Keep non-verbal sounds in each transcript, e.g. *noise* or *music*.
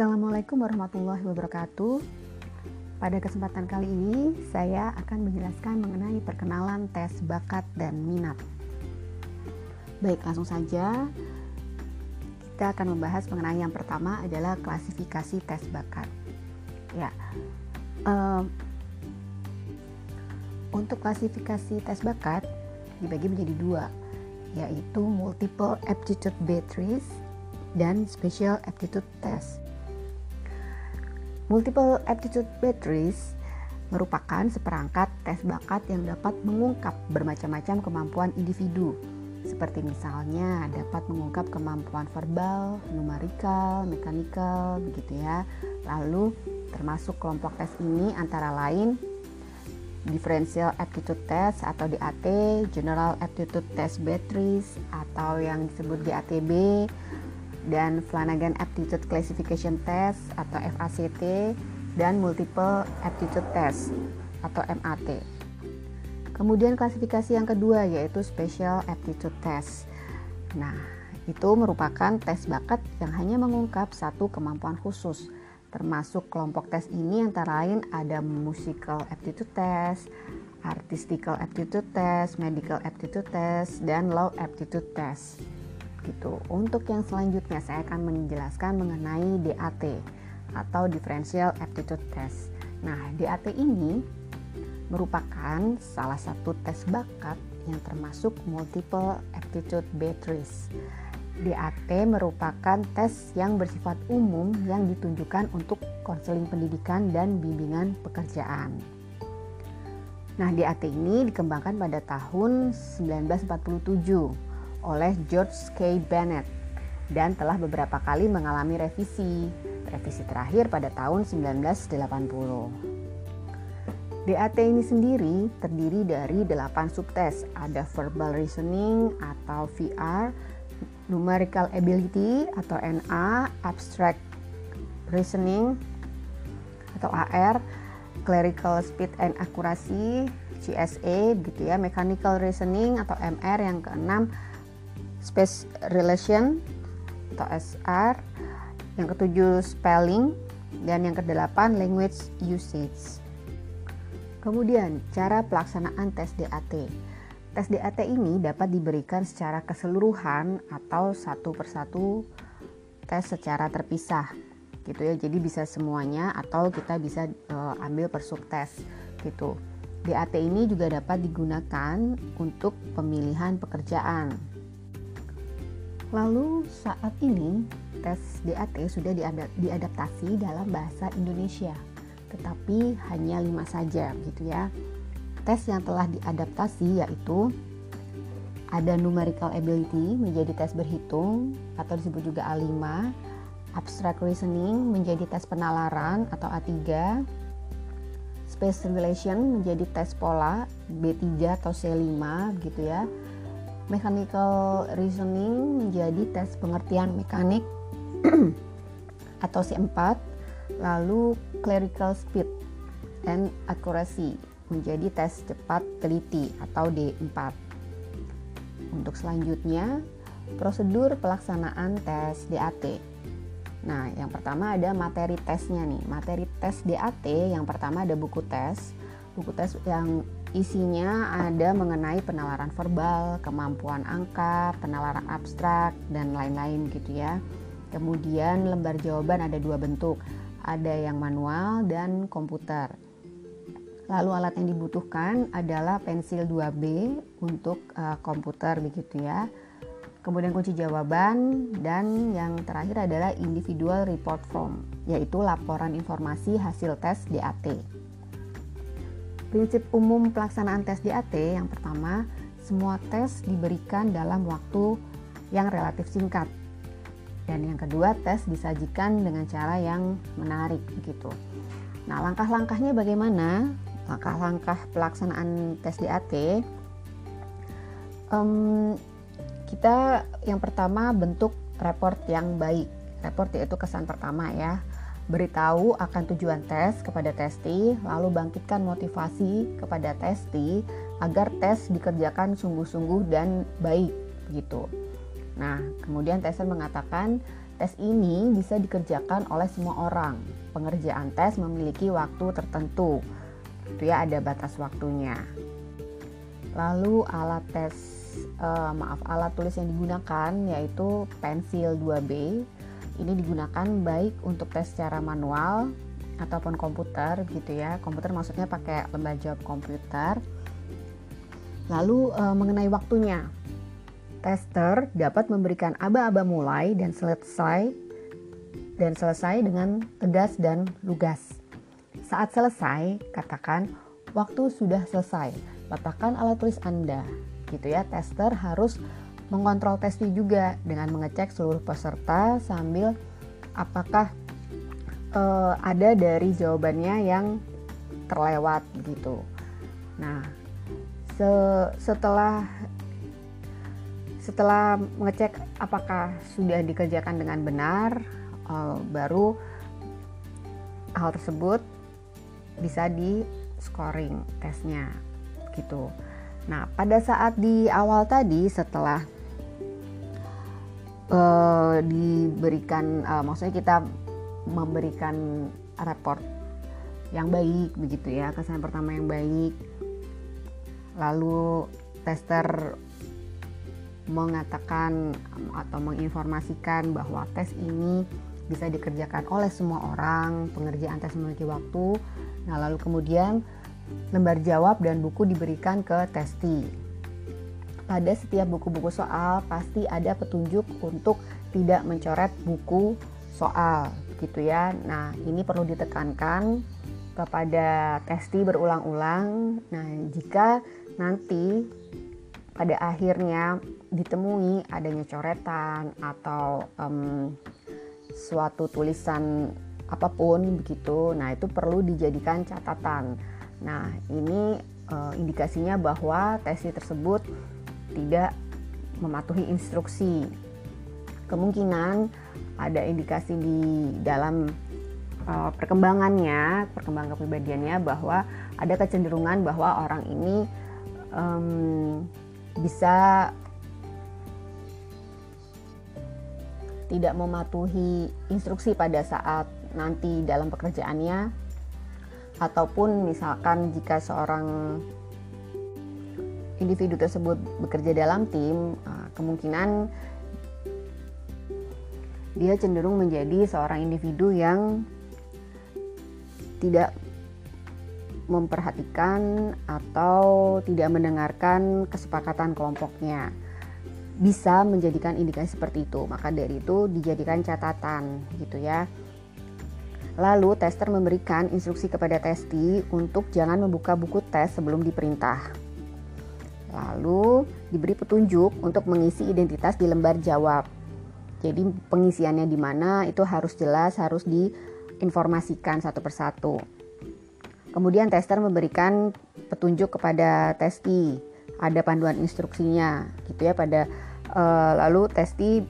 Assalamualaikum warahmatullahi wabarakatuh. Pada kesempatan kali ini, saya akan menjelaskan mengenai perkenalan tes bakat dan minat. Baik, langsung saja. Kita akan membahas mengenai yang pertama adalah klasifikasi tes bakat. Ya, um, untuk klasifikasi tes bakat dibagi menjadi dua, yaitu multiple aptitude batteries dan special aptitude test. Multiple aptitude batteries merupakan seperangkat tes bakat yang dapat mengungkap bermacam-macam kemampuan individu, seperti misalnya dapat mengungkap kemampuan verbal, numerikal, mekanikal, begitu ya. Lalu termasuk kelompok tes ini antara lain Differential Aptitude Test atau DAT, General Aptitude Test Batteries atau yang disebut GATB, dan Flanagan Aptitude Classification Test atau FACT dan Multiple Aptitude Test atau MAT. Kemudian klasifikasi yang kedua yaitu Special Aptitude Test. Nah, itu merupakan tes bakat yang hanya mengungkap satu kemampuan khusus. Termasuk kelompok tes ini antara lain ada Musical Aptitude Test, Artistical Aptitude Test, Medical Aptitude Test, dan Law Aptitude Test gitu. Untuk yang selanjutnya saya akan menjelaskan mengenai DAT atau Differential Aptitude Test. Nah, DAT ini merupakan salah satu tes bakat yang termasuk multiple aptitude batteries. DAT merupakan tes yang bersifat umum yang ditunjukkan untuk konseling pendidikan dan bimbingan pekerjaan. Nah, DAT ini dikembangkan pada tahun 1947 oleh George K. Bennett dan telah beberapa kali mengalami revisi. Revisi terakhir pada tahun 1980. DAT ini sendiri terdiri dari 8 subtes. Ada verbal reasoning atau VR, numerical ability atau NA, abstract reasoning atau AR, clerical speed and accuracy CSA gitu ya, mechanical reasoning atau MR yang keenam space relation atau SR, yang ketujuh spelling, dan yang kedelapan language usage. Kemudian, cara pelaksanaan tes DAT. Tes DAT ini dapat diberikan secara keseluruhan atau satu persatu tes secara terpisah gitu ya. Jadi bisa semuanya atau kita bisa uh, ambil per subtes gitu. DAT ini juga dapat digunakan untuk pemilihan pekerjaan Lalu saat ini tes DAT sudah diadaptasi dalam bahasa Indonesia, tetapi hanya lima saja gitu ya. Tes yang telah diadaptasi yaitu ada numerical ability menjadi tes berhitung atau disebut juga A5, abstract reasoning menjadi tes penalaran atau A3, space relation menjadi tes pola B3 atau C5 gitu ya mechanical reasoning menjadi tes pengertian mekanik *clears throat* atau C4 lalu clerical speed and accuracy menjadi tes cepat teliti atau D4 untuk selanjutnya prosedur pelaksanaan tes DAT nah yang pertama ada materi tesnya nih. Materi tes DAT yang pertama ada buku tes. Buku tes yang Isinya ada mengenai penalaran verbal, kemampuan angka, penalaran abstrak, dan lain-lain gitu ya. Kemudian lembar jawaban ada dua bentuk, ada yang manual dan komputer. Lalu alat yang dibutuhkan adalah pensil 2B untuk uh, komputer begitu ya. Kemudian kunci jawaban dan yang terakhir adalah individual report form, yaitu laporan informasi hasil tes DAT. Prinsip umum pelaksanaan tes DAT yang pertama, semua tes diberikan dalam waktu yang relatif singkat. Dan yang kedua, tes disajikan dengan cara yang menarik begitu. Nah, langkah-langkahnya bagaimana? Langkah-langkah pelaksanaan tes DAT um, kita yang pertama bentuk report yang baik. Report yaitu kesan pertama ya beritahu akan tujuan tes kepada testi, lalu bangkitkan motivasi kepada testi agar tes dikerjakan sungguh-sungguh dan baik gitu. Nah, kemudian tester mengatakan tes ini bisa dikerjakan oleh semua orang. Pengerjaan tes memiliki waktu tertentu. Itu ya ada batas waktunya. Lalu alat tes uh, maaf alat tulis yang digunakan yaitu pensil 2B. Ini digunakan baik untuk tes secara manual ataupun komputer gitu ya. Komputer maksudnya pakai lembar jawab komputer. Lalu uh, mengenai waktunya Tester dapat memberikan aba-aba mulai dan selesai dan selesai dengan tegas dan lugas. Saat selesai, katakan waktu sudah selesai. Letakkan alat tulis Anda. Gitu ya, tester harus mengontrol testi juga dengan mengecek seluruh peserta sambil apakah uh, ada dari jawabannya yang terlewat gitu. Nah, se setelah setelah mengecek apakah sudah dikerjakan dengan benar, uh, baru hal tersebut bisa di scoring tesnya gitu. Nah, pada saat di awal tadi setelah diberikan uh, maksudnya kita memberikan report yang baik begitu ya, kesan pertama yang baik. Lalu tester mengatakan atau menginformasikan bahwa tes ini bisa dikerjakan oleh semua orang, pengerjaan tes memiliki waktu. Nah, lalu kemudian lembar jawab dan buku diberikan ke testi. Pada setiap buku-buku soal pasti ada petunjuk untuk tidak mencoret buku soal, gitu ya. Nah, ini perlu ditekankan kepada testi berulang-ulang. Nah, jika nanti pada akhirnya ditemui adanya coretan atau um, suatu tulisan apa pun begitu, nah itu perlu dijadikan catatan. Nah ini uh, indikasinya bahwa tesi tersebut tidak mematuhi instruksi. Kemungkinan ada indikasi di dalam uh, perkembangannya, perkembangan kepribadiannya bahwa ada kecenderungan bahwa orang ini um, bisa tidak mematuhi instruksi pada saat nanti dalam pekerjaannya ataupun misalkan jika seorang individu tersebut bekerja dalam tim ah, kemungkinan dia cenderung menjadi seorang individu yang tidak memperhatikan atau tidak mendengarkan kesepakatan kelompoknya. Bisa menjadikan indikasi seperti itu. Maka dari itu dijadikan catatan gitu ya. Lalu tester memberikan instruksi kepada testi untuk jangan membuka buku tes sebelum diperintah lalu diberi petunjuk untuk mengisi identitas di lembar jawab jadi pengisiannya di mana itu harus jelas harus diinformasikan satu persatu Kemudian tester memberikan petunjuk kepada testi, ada panduan instruksinya, gitu ya. Pada uh, lalu testi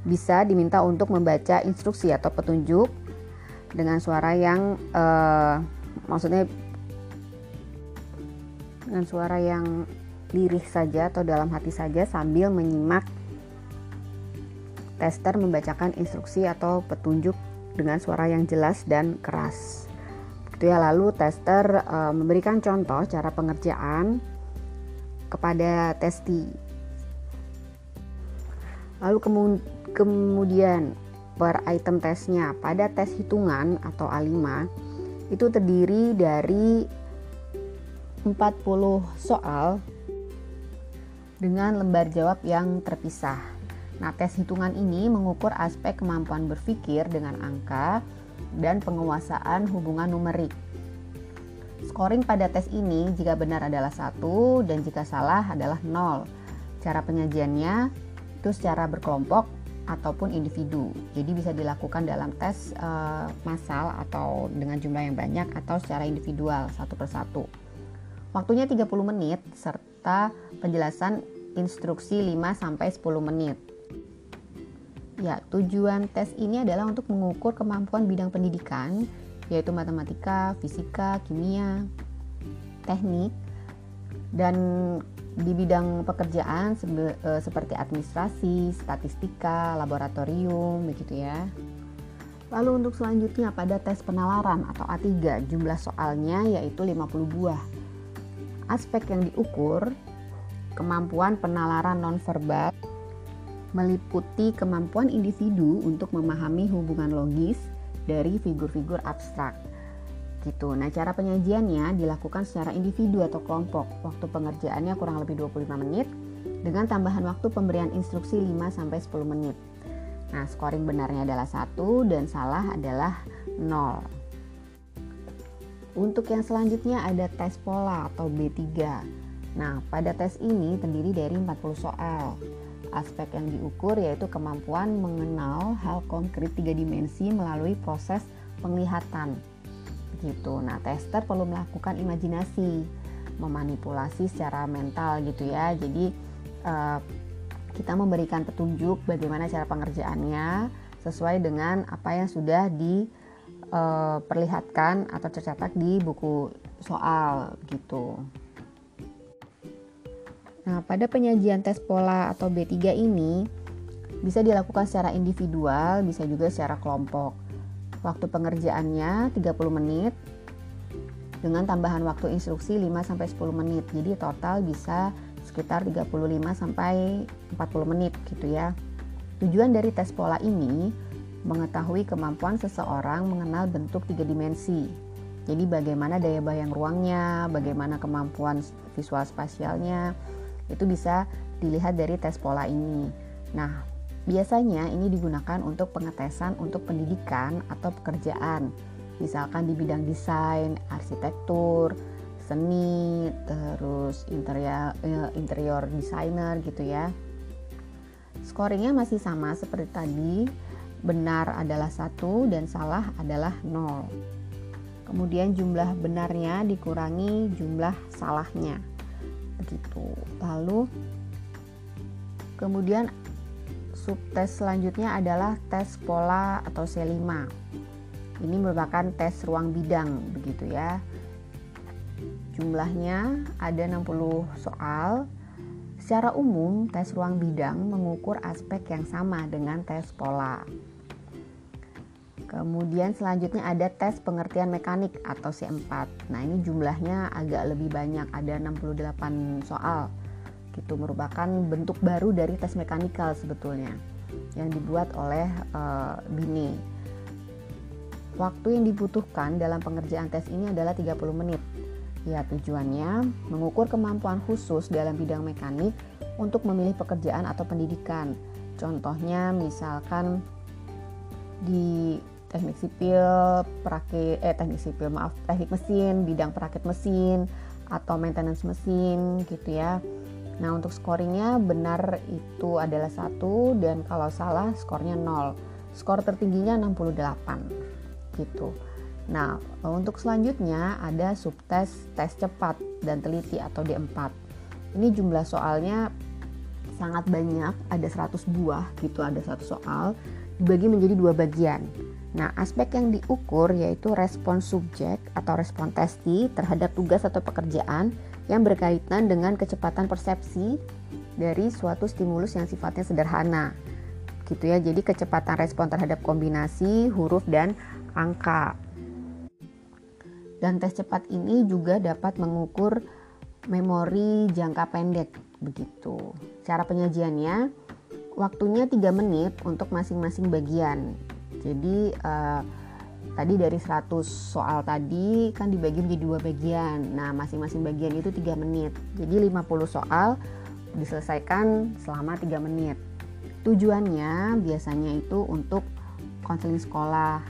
bisa diminta untuk membaca instruksi atau petunjuk dengan suara yang uh, maksudnya dengan suara yang lirih saja atau dalam hati saja sambil menyimak tester membacakan instruksi atau petunjuk dengan suara yang jelas dan keras. Gitu ya lalu tester uh, memberikan contoh cara pengerjaan kepada testi. Lalu kemu kemudian per item tesnya pada tes hitungan atau A5 itu terdiri dari 40 soal dengan lembar jawab yang terpisah. Nah, tes hitungan ini mengukur aspek kemampuan berpikir dengan angka dan penguasaan hubungan numerik. Scoring pada tes ini jika benar adalah satu dan jika salah adalah nol. Cara penyajiannya itu secara berkelompok ataupun individu. Jadi bisa dilakukan dalam tes uh, massal atau dengan jumlah yang banyak atau secara individual satu persatu. Waktunya 30 menit serta penjelasan instruksi 5 sampai 10 menit. Ya, tujuan tes ini adalah untuk mengukur kemampuan bidang pendidikan, yaitu matematika, fisika, kimia, teknik, dan di bidang pekerjaan e, seperti administrasi, statistika, laboratorium begitu ya. Lalu untuk selanjutnya pada tes penalaran atau A3 jumlah soalnya yaitu 50 buah. Aspek yang diukur kemampuan penalaran nonverbal meliputi kemampuan individu untuk memahami hubungan logis dari figur-figur abstrak gitu. Nah, cara penyajiannya dilakukan secara individu atau kelompok. Waktu pengerjaannya kurang lebih 25 menit dengan tambahan waktu pemberian instruksi 5 sampai 10 menit. Nah, scoring benarnya adalah 1 dan salah adalah 0. Untuk yang selanjutnya ada tes pola atau B3. Nah, pada tes ini terdiri dari 40 soal. Aspek yang diukur yaitu kemampuan mengenal hal konkret tiga dimensi melalui proses penglihatan gitu. Nah, tester perlu melakukan imajinasi, memanipulasi secara mental gitu ya. Jadi uh, kita memberikan petunjuk bagaimana cara pengerjaannya sesuai dengan apa yang sudah diperlihatkan eh, atau tercatat di buku soal gitu. Nah, pada penyajian tes pola atau B3 ini bisa dilakukan secara individual, bisa juga secara kelompok. Waktu pengerjaannya 30 menit dengan tambahan waktu instruksi 5 sampai 10 menit. Jadi total bisa sekitar 35 sampai 40 menit gitu ya. Tujuan dari tes pola ini mengetahui kemampuan seseorang mengenal bentuk tiga dimensi. Jadi bagaimana daya bayang ruangnya, bagaimana kemampuan visual spasialnya, itu bisa dilihat dari tes pola ini. Nah, Biasanya ini digunakan untuk pengetesan untuk pendidikan atau pekerjaan, misalkan di bidang desain, arsitektur, seni, terus interior, eh, interior designer gitu ya. Scoringnya masih sama seperti tadi, benar adalah satu dan salah adalah nol. Kemudian jumlah benarnya dikurangi jumlah salahnya. Begitu. Lalu kemudian subtes selanjutnya adalah tes pola atau C5. Ini merupakan tes ruang bidang begitu ya. Jumlahnya ada 60 soal. Secara umum, tes ruang bidang mengukur aspek yang sama dengan tes pola. Kemudian selanjutnya ada tes pengertian mekanik atau C4. Nah, ini jumlahnya agak lebih banyak, ada 68 soal gitu merupakan bentuk baru dari tes mekanikal sebetulnya yang dibuat oleh uh, Bini. Waktu yang dibutuhkan dalam pengerjaan tes ini adalah 30 menit. Ya, tujuannya mengukur kemampuan khusus dalam bidang mekanik untuk memilih pekerjaan atau pendidikan. Contohnya misalkan di teknik sipil, perakit eh teknik sipil maaf, teknik mesin, bidang perakit mesin atau maintenance mesin gitu ya Nah untuk scoringnya benar itu adalah satu dan kalau salah skornya 0. Skor tertingginya 68 gitu. Nah untuk selanjutnya ada subtes tes cepat dan teliti atau D4. Ini jumlah soalnya sangat banyak, ada 100 buah gitu, ada satu soal dibagi menjadi dua bagian. Nah, aspek yang diukur yaitu respon subjek atau respon testi terhadap tugas atau pekerjaan yang berkaitan dengan kecepatan persepsi dari suatu stimulus yang sifatnya sederhana. Gitu ya. Jadi kecepatan respon terhadap kombinasi huruf dan angka. Dan tes cepat ini juga dapat mengukur memori jangka pendek begitu. Cara penyajiannya waktunya 3 menit untuk masing-masing bagian. Jadi uh, tadi dari 100 soal tadi kan dibagi menjadi dua bagian. Nah masing-masing bagian itu 3 menit. Jadi 50 soal diselesaikan selama 3 menit. Tujuannya biasanya itu untuk konseling sekolah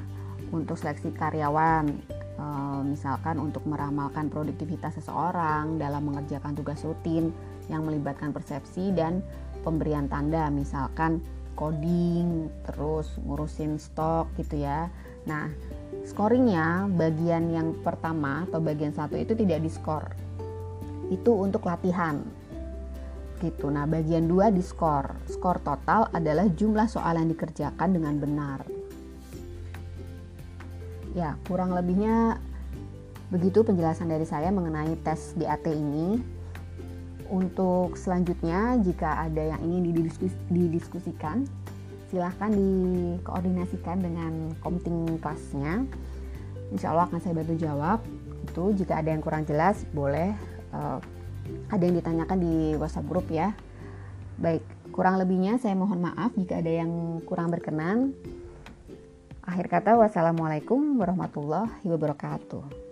untuk seleksi karyawan e, misalkan untuk meramalkan produktivitas seseorang dalam mengerjakan tugas rutin yang melibatkan persepsi dan pemberian tanda. Misalkan coding terus ngurusin stok gitu ya Nah, scoringnya bagian yang pertama atau bagian satu itu tidak diskor. Itu untuk latihan. Gitu. Nah, bagian dua diskor. Skor total adalah jumlah soal yang dikerjakan dengan benar. Ya, kurang lebihnya begitu penjelasan dari saya mengenai tes DAT ini. Untuk selanjutnya, jika ada yang ingin didiskus didiskusikan, silahkan dikoordinasikan dengan komting kelasnya. Insya Allah akan saya bantu jawab. Itu jika ada yang kurang jelas, boleh uh, ada yang ditanyakan di WhatsApp grup ya. Baik, kurang lebihnya saya mohon maaf jika ada yang kurang berkenan. Akhir kata, wassalamualaikum warahmatullahi wabarakatuh.